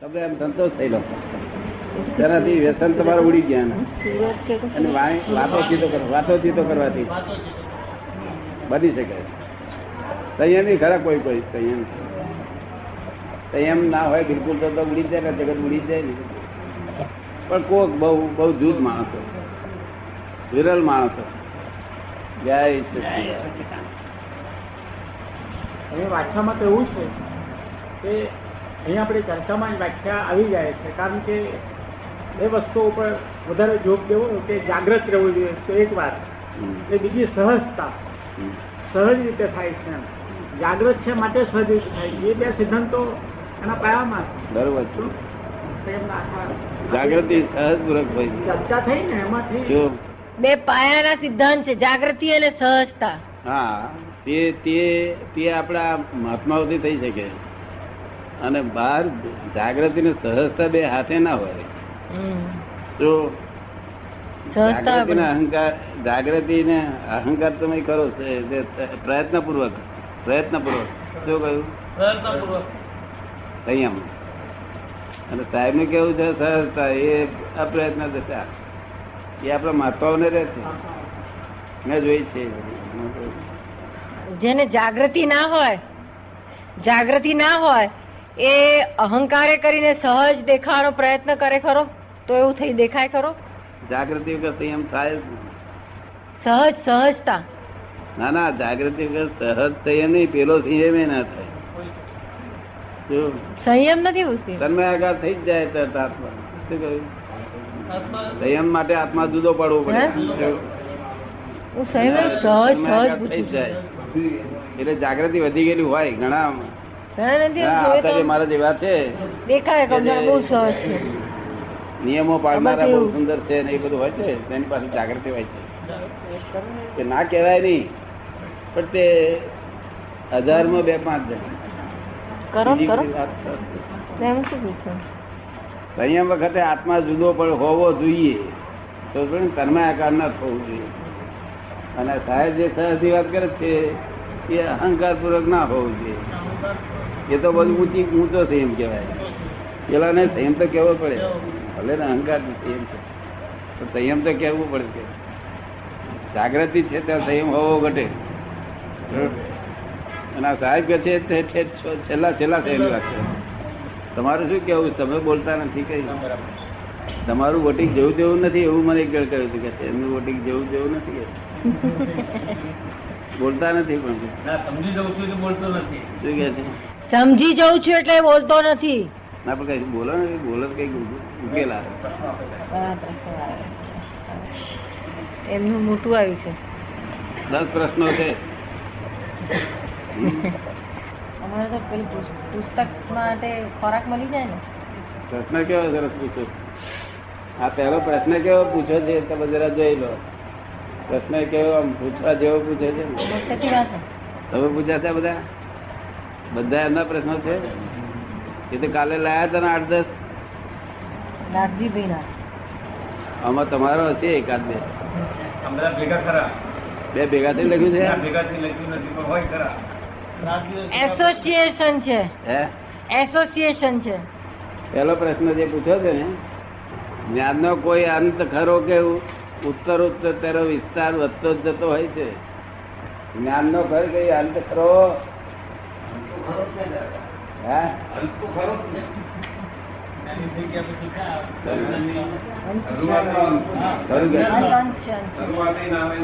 તમને એમ સંતોષ થયેલો. તેનાથી વ્યસન તમારે ઉડી ગયા અને વાતો ચીતો વાતો ચીતો કરવાથી. બની શકે. નહીં ખરા કોઈ કોઈ સંયમ. સંયમ ના હોય બિલકુલ તો તો ઉડી જાય ને, જગત ઉડી જાય ને. પણ કોક બહુ બહુ જૂથ માણસો વિરલ માણસો જય શ્રી વાંચવામાં તો એવું છે કે અહીંયા આપણે ચર્ચામાં વ્યાખ્યા આવી જાય છે. કારણ કે એ વસ્તુ ઉપર વધારે જોગ દેવો કે જાગ્રત રહેવું જોઈએ તો એક વાત. એ બીજી સહજતા. સહજ રીતે થાય છે એમ. જાગ્રત છે માટે સહજ રીતે થાય એ બે સિદ્ધાંતો એના પાયામાં બરોબર જાગૃતિ સહજ પૂર્વક હોય ચર્ચા થઈ ને એમાંથી બે પાયાના સિદ્ધાંત છે જાગૃતિ અને સહજતા. હા તે તે તે આપણા મહાત્માઓથી થઈ શકે. અને બહાર જાગૃતિ ને સહજતા બે હાથે ના હોય. જો જાગૃતિ ને અહંકાર જાગૃતિ ને અહંકાર તમે કરો પ્રયત્ન પૂર્વક પ્રયત્ન પૂર્વક શું કહ્યું? સંયમ. અને સાહેબ ને કેવું છે સહજતા? એ અપ્રયત્ન દશા એ આપણા માતાઓને રહે છે. મેં જોઈ છે. જેને જાગૃતિ ના હોય જાગૃતિ ના હોય એ અહંકારે કરીને સહજ દેખાવાનો પ્રયત્ન કરે ખરો? તો એવું થઈ દેખાય ખરો? જાગૃતિ વગર સંયમ થાય સહજ સહજતા. ના ના જાગૃતિ વગર સહજ સંયમ નહીં પેલો સંયમ એ ના થાય. સંયમ નથી તમે આગળ થઈ જ જાય તરત આત્મા. શું કહ્યું? સંયમ માટે આત્મા જુદો પડવો પડે. સંયમ સહજ સહજ થઈ જાય. એટલે જાગૃતિ વધી ગયેલી હોય ઘણા મારા જેવા છે દેખાય બહુ સહજ છે. નિયમો પાડનારા બહુ સુંદર છે ને એ બધું હોય છે તેની પાસે જાગૃતિ હોય છે. કે ના કહેવાય નહીં પણ તે હજારમાં બે પાંચ જણ. સંયમ વખતે આત્મા જુદો પણ હોવો જોઈએ. તો પણ આકાર ના થવું જોઈએ. અને સાહેબ જે સહજની વાત કરે છે એ અહંકાર પૂર્વક ના હોવું જોઈએ. એ તો બધું ઊંચી ઊંચો સંયમ કહેવાય. પેલા ને સંયમ તો કેવો પડે. ભલે ને અહંકાર સંયમ છે. તો સંયમ તો કહેવું પડે કે જાગૃતિ છે ત્યાં સંયમ હોવો ઘટે. અને આ સાહેબ કે છે છેલ્લા છેલ્લા થયેલી વાત છે. તમારું શું કેવું તમે બોલતા નથી કઈ? તમારું વોટિંગ જેવું તેવું નથી એવું મને એક જણ કહ્યું કે એમનું વોટિંગ જેવું જેવું નથી કે બોલતા નથી પણ. સમજી જવું છું બોલતો નથી. શું કે છે? સમજી જઉં છું એટલે બોલતો નથી. ના પણ કઈ બોલો ને બોલો કઈ ઉકેલા એમનું મોટું આવ્યું છે. દસ પ્રશ્નો છે. અમારે તો પેલું પુસ્તક માટે ખોરાક મળી જાય ને. પ્રશ્ન કેવો સરસ પૂછો. આ પહેલો પ્રશ્ન કેવો પૂછો છે તમે જરા જોઈ લો. પ્રશ્ન કેવો આમ પૂછવા જેવો પૂછે છે. તમે પૂછ્યા છે બધા? બધા એમના પ્રશ્નો છે? એ તો કાલે લાયા હતા ને આઠ દસ. આમાં તમારો હશે એકાદ બે? ભેગા ખરા. બે ભેગા થઈ લખ્યું છે? ભેગા થી લખ્યું નથી પણ હોય ખરા. એસોસિએશન છે. હે? એસોસિએશન છે. પેલો પ્રશ્ન જે પૂછ્યો છે ને જ્ઞાનનો કોઈ અંત ખરો કે ઉત્તર ઉત્તર તેનો વિસ્તાર વધતો જતો હોય છે. જ્ઞાનનો ખરો કઈ અંત ખરો? હે?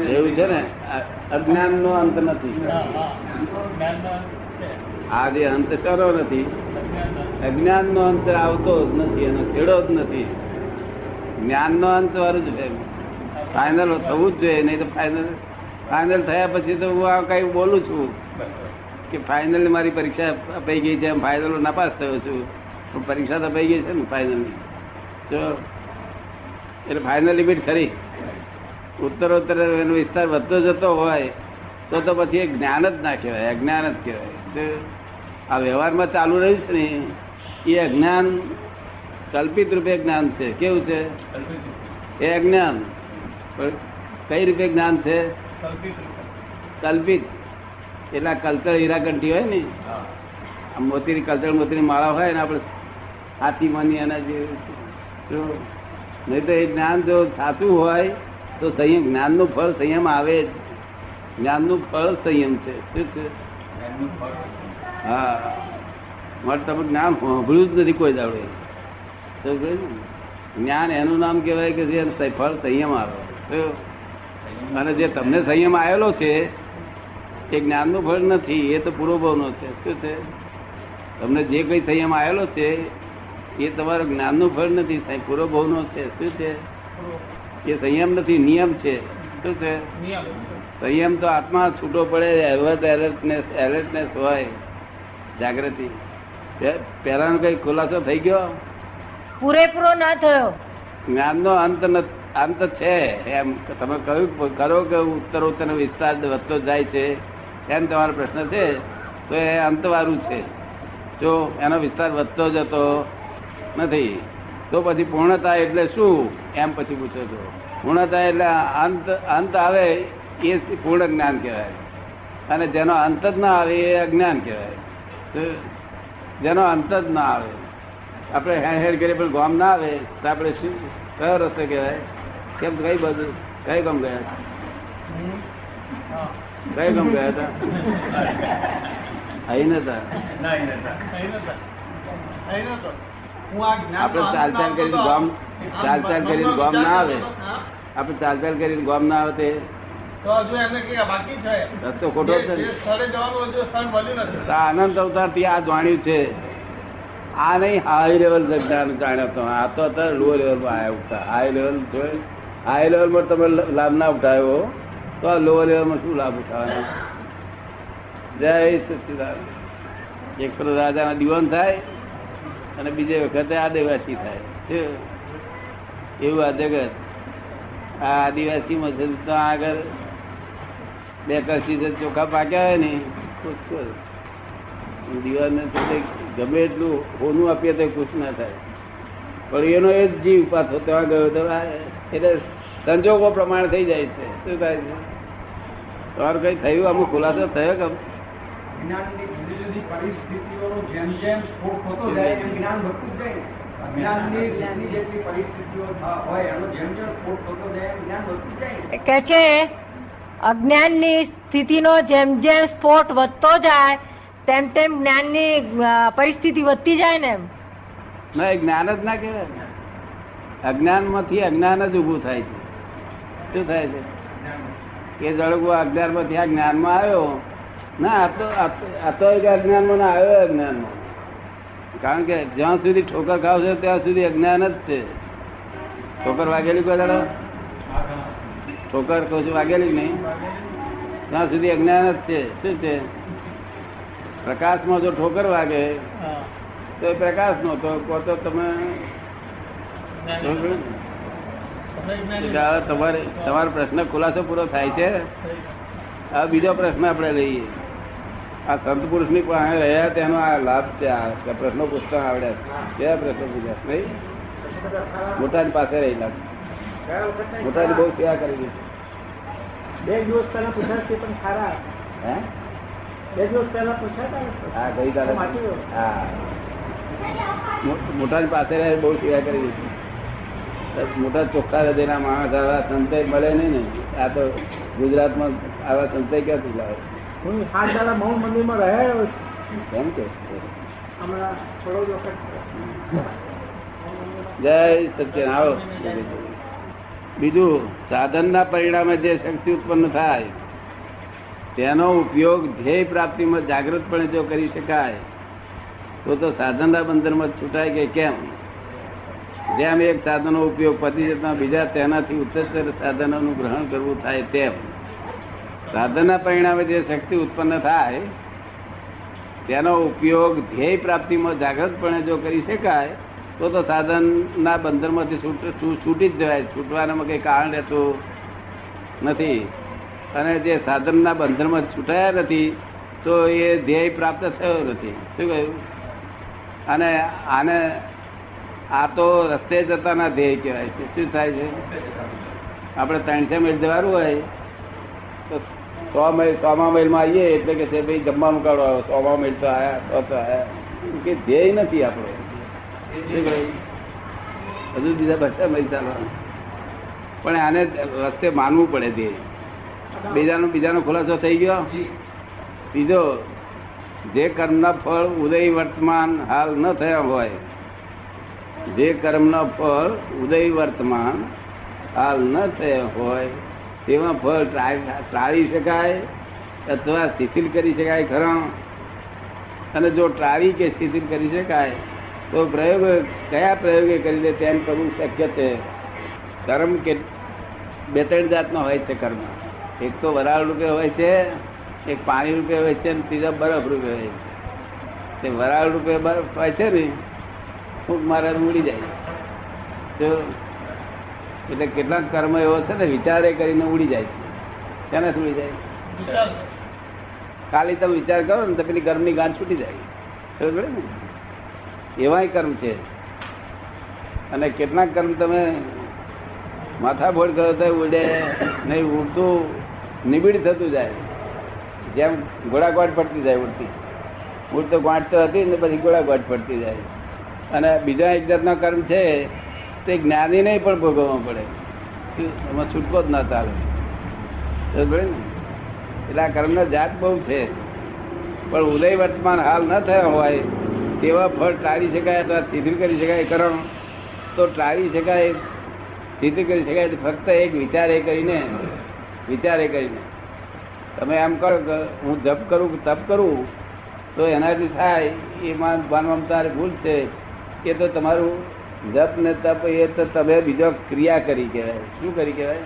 એવું છે ને? અજ્ઞાન નો અંત નથી. આ જે અંત કરો નથી અજ્ઞાન નો અંત આવતો જ નથી એનો છેડો જ નથી. જ્ઞાન નો અંત વાળું જ ફાઈનલ થવું જ જોઈએ નહીં તો ફાઇનલ ફાઇનલ થયા પછી તો હું આ કઈ બોલું છું. કે ફાઇનલ મારી પરીક્ષા અપાઈ ગઈ છે ફાઇનલ નાપાસ થયો છું. પણ પરીક્ષા તો અપાઈ ગઈ છે ને ફાઇનલ તો એટલે ફાઇનલ લિમિટ ખરી. ઉત્તરોત્તર એનો વિસ્તાર વધતો જતો હોય તો તો પછી એ જ્ઞાન જ ના કહેવાય અજ્ઞાન જ કહેવાય. આ વ્યવહારમાં ચાલુ રહ્યું છે ને એ અજ્ઞાન કલ્પિત રૂપે જ્ઞાન છે. કેવું છે? એ અજ્ઞાન. કઈ રૂપે જ્ઞાન છે? કલ્પિત. એટલે કલ્ચર હીરાકંઠી હોય ને આ મોતીની કલ્ચર મોતીની માળા હોય ને આપણે હાથી માની એના જે નહીં તો એ જ્ઞાન જો સાચું હોય તો સંયમ જ્ઞાનનું ફળ સંયમ આવે જ. જ્ઞાનનું ફળ સંયમ છે. શું છે? હા. મારે તમે જ્ઞાન સાંભળ્યું જ નથી કોઈ દાડે? જ્ઞાન એનું નામ કહેવાય કે જે ફળ સંયમ આવે? અને જે તમને સંયમ આવેલો છે એ જ્ઞાનનું ફળ નથી એ તો પૂર્વભાવનો છે. શું છે? તમને જે કઈ સંયમ આવેલો છે એ તમારો જ્ઞાનનું ફળ નથી સાહેબ પૂર્વભાવનો છે. શું છે? એ સંયમ નથી નિયમ છે. શું છે? સંયમ તો આત્મા છૂટો પડે એલર્ટ એલર્ટનેસ એલર્ટનેસ હોય જાગૃતિ. પહેલાનો કઈ ખુલાસો થઈ ગયો? પૂરેપૂરો ના થયો. જ્ઞાનનો અંત અંત છે. એમ તમે કહ્યું કરો કે ઉત્તર ઉત્તર વિસ્તાર વધતો જાય છે. એમ તમારો પ્રશ્ન છે, તો એ અંતવાળું છે. જો એનો વિસ્તાર વધતો જતો નથી, તો પછી પૂર્ણતા એટલે શું? એમ પછી પૂછો છો. પૂર્ણતા એટલે અંત અંત આવે એ પૂર્ણ જ્ઞાન કહેવાય. અને જેનો અંત જ ના આવે એ અજ્ઞાન કહેવાય. જેનો અંત જ ના આવે, આપણે હેડ હેડ કરીએ પણ ગામ ના આવે, તો આપણે શું, કયો રસ્તે કહેવાય? કેમ, કઈ બાજુ, કઈ ગામ ગયા? કઈ ગામ ગયા હતા અહીં નતા. આપણે ચાલ ચાલ કરીને ગામ ચાલ ચાલ કરીને ગામ ના આવે. આપણે ચાલ ચાલ કરીને ગામ ના આવે તે. રસ્તો ખોટો છે આનંદ અવતારથી આ જાણ્યું છે. આ નહીં હાઈ લેવલ જ્ઞાન જાણ્યો તો આ તો અત્યારે લો લેવલમાં આવ્યા ઉઠતા હાઈ લેવલ હાઈ લેવલમાં તમે લાભ ના ઉઠાવ્યો તો આ લો લેવલમાં શું લાભ ઉઠાવવાનો જય સચિદાન એક તો રાજાના દીવાન થાય અને બીજે વખતે આદિવાસી થાય? એવું આ જગત. આ આદિવાસી માં છે તો આગળ બે કસી ચોખા પાક્યા હોય ને ખુશ ગમે એટલું હોનું આપીએ તો ખુશ ના થાય. પણ એનો એ જ જીવ પાછો ત્યાં ગયો તો એટલે સંજોગો પ્રમાણે થઈ જાય છે. શું થાય છે? તમારું કઈ થયું? અમુક ખુલાસો થયો કે જ્ઞાન વધતું જ જાય. ને અજ્ઞાનની જ્ઞાનની જેટલી પરિસ્થિતિઓ થા- હોય એનો જેમ જેમ સ્ફોટ થતો જાય એમ જ્ઞાન વધતું જ જાય. ને એ કે અજ્ઞાનની સ્થિતિનો જેમ જેમ સ્ફોટ વધતો જાય તેમ તેમ જ્ઞાનની ની પરિસ્થિતિ વધતી જાય ને એમ. ના જ્ઞાન જ ના કહેવાય. અજ્ઞાનમાંથી અજ્ઞાન જ ઉભું થાય છે. શું થાય છે? એ જળગો અજ્ઞાન ત્યાં જ્ઞાનમાં આવ્યો. ના આ તો આ તો- અજ્ઞાનમાં ના આવ્યો અજ્ઞાનમાં. કારણ કે જ્યાં સુધી ઠોકર ખાવશે ત્યાં સુધી અજ્ઞાન જ છે. ઠોકર વાગેલી કોઈ દાડો? ઠોકર કહું વાગેલી નહીં. ત્યાં સુધી અજ્ઞાન જ છે. શું છે? પ્રકાશમાં જો ઠોકર વાગે તો એ પ્રકાશ નો તો કહો તો તમે તમારે તમારો પ્રશ્ન ખુલાસો પૂરો થાય છે. આ બીજો પ્રશ્ન આપણે લઈએ. આ સંત પુરુષની પાસે રહ્યા તેનો આ લાભ છે આ પ્રશ્નો પૂછતા આવડ્યા છે કેવા પ્રશ્નો પૂછ્યા? નહીં? મોટાની પાસે રહેલા. મોટાની બહુ સેવા કરી બે દિવસ પહેલા પૂછ્યા છે પણ ખરા. હે? બે દિવસ પહેલા પૂછ્યા હા ગઈકાલે હા. મોટાની પાસે રહે બહુ સેવા કરી છે મોટા ચોખ્ખા હૃદયના માણસ આવા સંતય મળે નહીં ને. આ તો ગુજરાતમાં આવા સંતય ક્યાંથી લાવે? હું સાત દાડા મૌન મંદિરમાં રહ્યા કેમ કે? જય સત્યન આવો. બીજું સાધનના પરિણામે જે શક્તિ ઉત્પન્ન થાય તેનો ઉપયોગ ધ્યેય પ્રાપ્તિમાં જાગૃતપણે જો કરી શકાય તો તો સાધનના બંધનમાં છૂટાય કે કેમ? જેમ એક સાધનો ઉપયોગ પતી જતા બીજા તેનાથી ઉચ્ચતર સાધનોનું ગ્રહણ કરવું થાય તેમ. સાધનના પરિણામે જે શક્તિ ઉત્પન્ન થાય, તેનો ઉપયોગ ધ્યેય પ્રાપ્તિમાં જાગૃતપણે જો કરી શકાય, તો તો સાધનના બંધનમાંથી છૂટી જ જવાય. છૂટવાનામાં કંઈ કારણ રહેતું નથી. અને જે સાધનના બંધનમાં છૂટાયા નથી, તો એ ધ્યેય પ્રાપ્ત થયો નથી. શું કહ્યું? અને આને આ તો રસ્તે જતાના ધ્યેય કહેવાય. છે શું થાય છે? આપણે ત્રણસો માઇલ જવાનું હોય તો સો માઇલ સોમા માઇલમાં આવીએ એટલે કે છે ભાઈ જમવાનું કાઢો સોમા માઇલ તો સો તો આયા. કે ધ્યેય નથી આપણો. હજુ બીજા બધા મરી ચાલવાનું. પણ આને રસ્તે માનવું પડે ધ્યેય. બીજાનો બીજાનો ખુલાસો થઈ ગયો? બીજો જે કર્મના ફળ ઉદય વર્તમાન હાલ ન થયા હોય જે કર્મના ફળ ઉદય વર્તમાન હાલ ન થયા હોય, તેમાં ફળ ટાળી શકાય અથવા શિથિલ કરી શકાય ખરા અને જો ટાળી કે શિથિલ કરી શકાય, તો પ્રયોગ કયા પ્રયોગે કરી દે તેમ કરવું શક્ય છે. કર્મ કે બે ત્રણ જાતનો હોય છે કર્મ. એક તો વરાળ રૂપે હોય છે, એક પાણી રૂપે હોય છે, અને ત્રીજા બરફ રૂપે હોય છે. તે વરાળ રૂપે બરફ હોય છે ને ફૂંક મારે ઉડી જાય. તો એટલે કેટલાક કર્મ એવો છે ને, વિચારે કરીને ઉડી જાય છે. તેને ઉડી જાય? ખાલી તમે વિચાર કરો ને તો પેલી કર્મની ગાંઠ છૂટી જાય. ને? એવાય કર્મ છે. અને કેટલાક કર્મ તમે માથાફોડ કરો તો ઉડે, નહીં ઉડતું, નિબીડ થતું જાય. જેમ ગોળાગોટ પડતી જાય ઉડતી. ઉડતો ગાંઠ તો હતી ને, પછી ગોળાગોટ પડતી જાય. અને બીજા એક જાતના કર્મ છે, તે જ્ઞાની નહીં, પણ ભોગવવા પડે. એમાં છૂટકો જ ના ચાલે. એટલે આ કર્મના જાત બહુ છે. પણ ઉદય વર્તમાન હાલ ન થયા હોય તેવા ફળ ટાળી શકાય અથવા સ્થિતિ કરી શકાય કર્મ તો ટાળી શકાય સ્થિતિ કરી શકાય ફક્ત એક વિચારે કરીને વિચારે કરીને. તમે એમ કરો કે હું જપ કરું તપ કરું, તો એનાથી થાય એમાં માનવામાં તારે ભૂલ છે. એ તો તમારું જપ ને તપ એ તો તમે બીજો ક્રિયા કરી કહેવાય. શું કરી કહેવાય?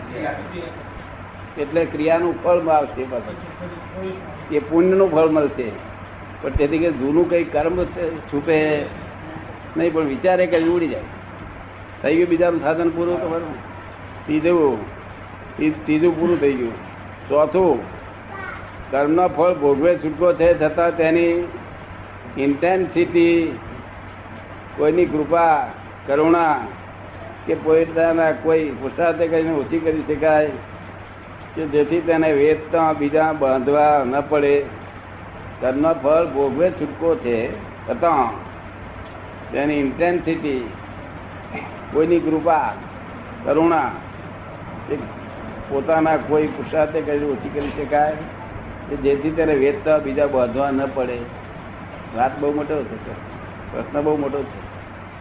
એટલે ક્રિયાનું ફળ આવશે પાછું એ પુણ્યનું ફળ મળશે. પણ તેથી કે જૂનું કઈ કર્મ છૂપે નહીં, પણ વિચારે કે ઉડી જાય. થઈ ગયું બીજાનું સાધન પૂરું તમારું? ત્રીજું ત્રીજું પૂરું થઈ ગયું. ચોથું, કર્મનો ફળ ભોગવે છૂટકો છે, છતાં તેની ઇન્ટેન્સિટી કોઈની કૃપા, કરુણા કે પોતાના કોઈ પુરુષાર્થે કરીને ઓછી કરી શકાય, કે જેથી તેને વેચતા બીજા બાંધવા ન પડે. કર્મનો ફળ ભોગવે છૂટકો છે છતાં તેની ઇન્ટેન્સિટી કોઈની કૃપા, કરુણા કે પોતાના કોઈ પુરુષાર્થે કરીને ઓછી કરી શકાય, કે જેથી તેને વેચતા બીજા બાંધવા ન પડે. વાત બહુ મોટો છે, પ્રશ્ન બહુ મોટો છે.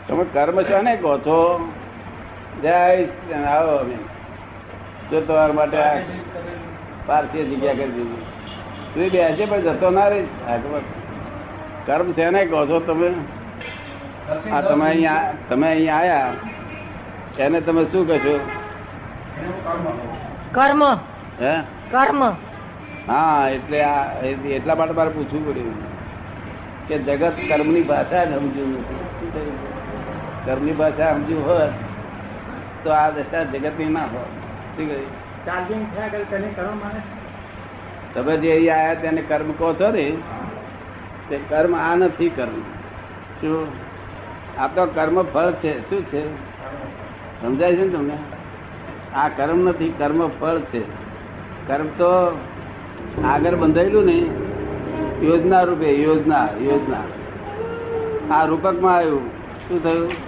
તમે કર્મ છો ને કહો છો? જય આવો અમે. જો તમારા માટે પારસી જગ્યા કરી દીધી. તું બેસે પણ જતો ના રહી? આગળ કર્મ છે ને કહો છો તમે? આ તમે અહીંયા તમે અહીંયા આયા. એને તમે શું કહેશો? કર્મ. હે? કર્મ. હા એટલે આ એટલા માટે મારે પૂછવું પડ્યું. કે જગત કર્મની ભાષા જ સમજ્યું નથી? કર્મની ભાષા સમજ્યું હોત તો આ દશા જગતની ના હોત. તમે જે આયા તેને કર્મ કહો છો ને તે કર્મ આ નથી કર્મ. શું? આ તો કર્મ ફળ છે. શું છે? સમજાય છે ને તમને? આ કર્મ નથી કર્મ ફળ છે. કર્મ તો આગળ બંધાયેલું ને યોજના રૂપે યોજના યોજના. આ રૂપકમાં આવ્યું. શું થયું?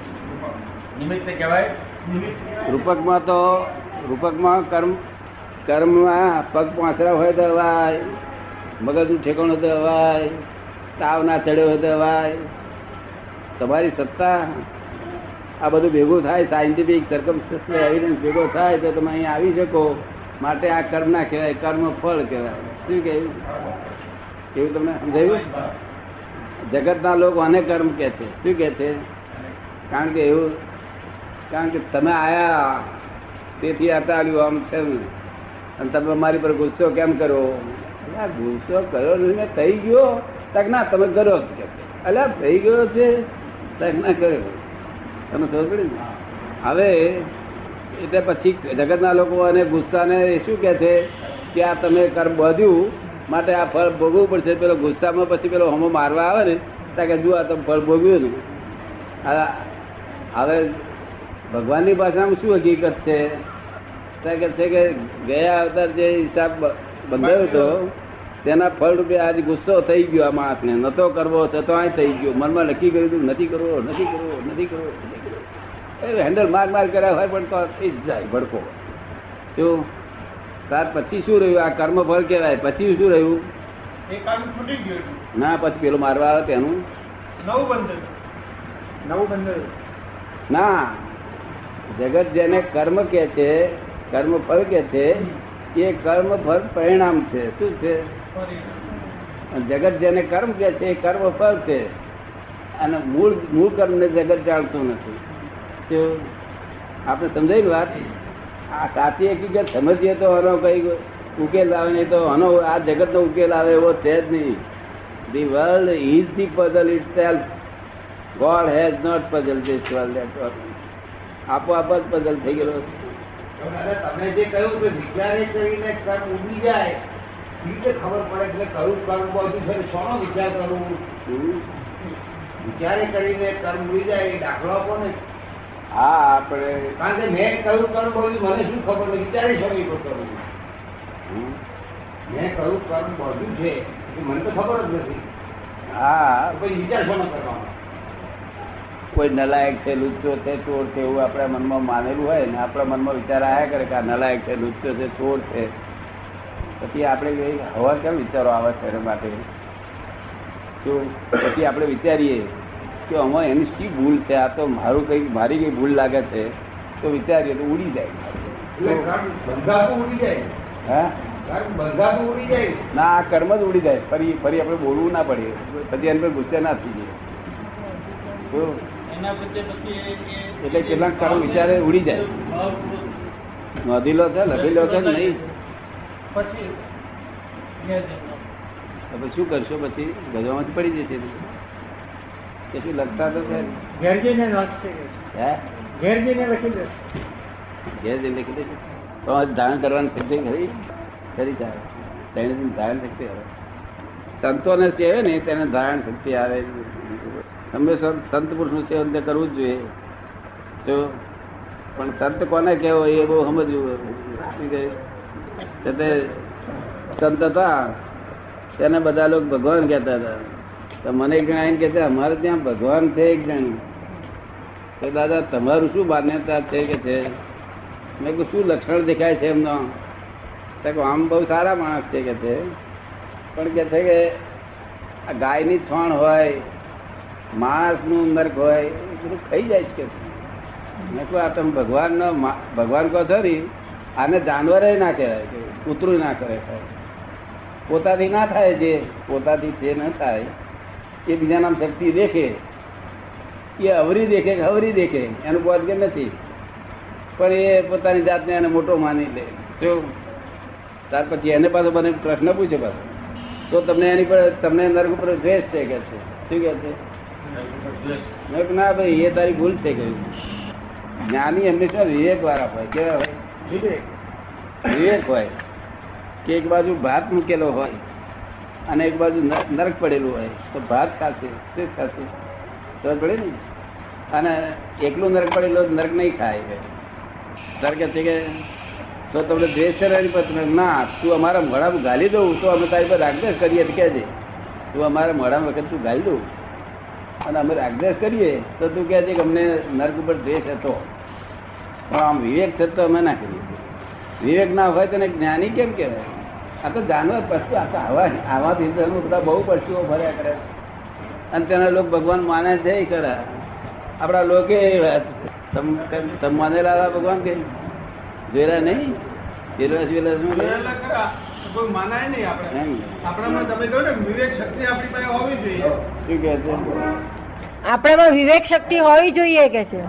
નિમિત્ત કહેવાય? રૂપકમાં તો, રૂપકમાં કર્મ, કર્મમાં પગ પાંચરા હોય તો હવાય મગજનું ઠેકાણું તો હવાય તાવ ના ચડ્યો હોય તો હવાય તમારી સત્તા આ બધું ભેગું થાય સાયન્ટિફિક સરકમસ્ટન્સ એવિડન્સ ભેગો થાય તો તમે અહીં આવી શકો. માટે આ કર્મ ના કહેવાય કર્મ ફળ કહેવાય. શું કહેવું એવું તમને સમજાયું? જગતના લોકો આને કર્મ કે છે. શું કે છે? કારણ કે એવું કારણ કે તમે આયા, તેથી અટાડ્યું આમ છે અને તમે મારી પર ગુસ્સો કેમ કરો? ગુસ્સો કર્યો નહીં ને, થઈ ગયો. તક ના, તમે કરો જ કે. થઈ ગયો છે, તક ના કર્યો. તમે ખબર પડી ને? હવે, એટલે પછી જગતના લોકો અને ગુસ્સાને શું કે છે? કે આ તમે કર્મ બધ્યું માટે આ ફળ ભોગવવું પડશે. પેલો ગુસ્સામાં પછી પેલો હમો મારવા આવે ને, ત્યાં કે જુઓ આ તમે ફળ ભોગવ્યું ને. આ- હવે ભગવાનની ભાષામાં શું હકીકત છે? હકીકત કે છે કે ગયા અવતાર જે હિસાબ બંધાયો હતો તેના ફળ રૂપે આજે ગુસ્સો થઈ ગયો આ માણસને. નતો કરવો તો આ થઈ ગયો. મનમાં નક્કી કર્યું હતું નથી કરવો નથી કરવો નથી કરવો એ હેન્ડલ માર માર કર્યા હોય પણ તો થઈ જ જાય ભડકો. તો ત્યાર પછી શું રહ્યું? આ કર્મ ફળ કહેવાય. પછી શું રહ્યું. ના પછી પેલું મારવા આવે તેનું. નવું બંધ નવું બંધ ના જગત જેને કર્મ કે છે, કર્મ ફળ કે છે, એ કર્મ ફળ પરિણામ છે. શું છે? જગત જેને કર્મ કે છે, એ કર્મ ફળ છે. અને મૂળ મૂળ કર્મને જગત જાણતું નથી. તો આપણે સમજાય વાત? આ સાચી હકીકત સમજીએ તો આનો કઈ ઉકેલ આવે, નહીં તો આનો આ જગતનો ઉકેલ આવે એવો છે જ નહીં. The world is the puzzle itself god has not puzzle this world આપોઆપ જ પઝલ થઈ ગયેલો છે. તમે જે કહ્યું કે વિચારે કરીને કર્મ ઉડી જાય એ રીતે ખબર પડે કે કયું કર્મ બધું છે શોનો વિચાર કરવું વિચારે કરીને કર્મ ઉડી જાય એ દાખલો આપો ને. હા આપણે કારણ કે મેં કયું કર્મ બધું મને શું ખબર નહીં વિચારી શકી તો કરું હમ. મેં કયું કર્મ બધું છે મને તો ખબર જ નથી. હા. પછી વિચાર શોનો કરવાનો. કોઈ નલાયક છે લુચ્ચો છે ચોર છે એવું આપણા મનમાં માનેલું હોય ને આપણા મનમાં વિચાર આવ્યા કરે કે આ નલાયક છે લુચ્ચો છે ચોર છે. પછી આપણે હવા કેમ વિચારો આવે છે એના માટે? તો પછી આપણે વિચારીએ કે આમાં એની શી ભૂલ છે? આ તો મારું કંઈક મારી કઈ ભૂલ લાગે છે. તો વિચારીએ તો ઉડી જાય. ઉડી જાય. હા? કર્મ ઉડી જાય. ના આ કર્મ જ ઉડી જાય. ફરી ફરી આપણે બોલવું ના પડે. પછી એની પર ગુસ્સે ના થઈ જાય એટલે કેટલાક કર્મ વિચારે ઉડી જાય. નોંધીલો છે લખેલો છે નહીં. પછી તો શું કરશો? પછી ગજવામાંથી પડી જશે પછી લખતા તો છે. ઘેર જઈને લખી દે. ઘેર જઈને લખી દેશે તો ધારણ કરવાની શક્તિ ખરી ખરી ચાલે તેને ધારણ શક્તિ આવે સંતોને સેવે ને તેને ધારણ શક્તિ આવે. હંમેશા સંત પુરુષનું સેવન તે કરવું જ જોઈએ. તો પણ સંત કોને કહેવો એ બહુ સમજવું તે સંત હતા, તેને બધા લોકો ભગવાન કહેતા હતા. તો મને એક જણા એમ કે અમારે ત્યાં ભગવાન છે એક જણ. તો દાદા, તમારું શું માન્યતા છે કે છે? મેં કહું શું લક્ષણ દેખાય છે એમનો? આમ બહુ સારા માણસ છે કે છે. પણ કે છે કે ગાયની છોણ હોય માણસનું નર્ક હોય, એ બધું ખાઈ જાય છે. મેં કહું આ તમે ભગવાનનો મા- ભગવાન કહો છો ને, આને જાનવરે ના કહેવાય કૂતરું ના કરે પોતાથી ના થાય જે, પોતાથી જે ન થાય, એ બીજાના શક્તિ દેખે. એ અવરી દેખે કે અવરી દેખે, એનું બોધ કે નથી. પણ એ પોતાની જાતને એને મોટો માની લે. જો, ત્યાર પછી એને પાછો મને પ્રશ્ન પૂછે પાછો. તો તમને એની પર, તમને નર્ક ઉપર દ્વેષ છે કે છે શું કે છે? મેં ના ભાઈ એ તારી ભૂલ થઈ ગયું જ્ઞાની હંમેશા વિવેક વાળા હોય. કેવા હોય? વિવેક. વિવેક હોય કે એક બાજુ ભાત મૂકેલો હોય અને એક બાજુ નરક પડેલું હોય તો ભાત ખાશે તે જ ખાશે. ખબર પડે ને? અને એકલું નરક પડેલો નરક નહીં ખાય સર કે છે કે તો તમને દ્વેષ છે ને એની પર? ના તું અમારા મોઢામાં ગાલી દઉં તો અમે તારી પર રાગદેશ કરીએ. તો કહેજે તું અમારા મોઢા વખત તું ગાલી દઉં. અને અમે રાગદેશ કરીએ, તો તું કહે છે કે અમને નર્ક ઉપર દ્વેષ હતો. પણ આમ વિવેક થતો અમે ના કરીએ. વિવેક ના હોય તેને જ્ઞાની કેમ કહેવાય? આ તો જાનવર પશુ, આ તો આવા આવાથી તો બધા બહુ પશુઓ ભર્યા કરે અને તેના લોકો ભગવાન માને છે ખરા આપણા લોકો એ વાત તમ- માનેલા ભગવાન કે? જોયેલા નહીં? જોયેલા જોયેલા કોઈ માનાય નહીં આપણે. આપણામાં તમે કહ્યું ને વિવેક શક્તિ આપણી પાસે હોવી જોઈએ. શું કે છે? આપણામાં વિવેક શક્તિ હોવી જોઈએ કે છે?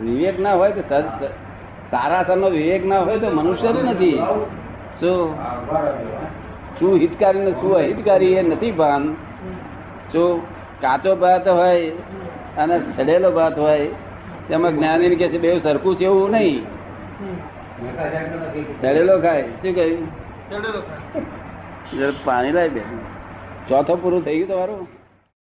વિવેક ના હોય તો સારા સરનો વિવેક ના હોય તો મનુષ્ય જ નથી. શું? શું હિતકારી ને શું અહિતકારી એ નથી ભાન. શું? કાચો ભાત હોય અને સડેલો ભાત હોય તેમાં જ્ઞાની કે છે બે સરખું છે એવું નહીં. સડેલો ખાય. શું કહ્યું? ચડેલો પાણી લાવી દે. ચોથો પૂરું થઈ ગયું તમારું?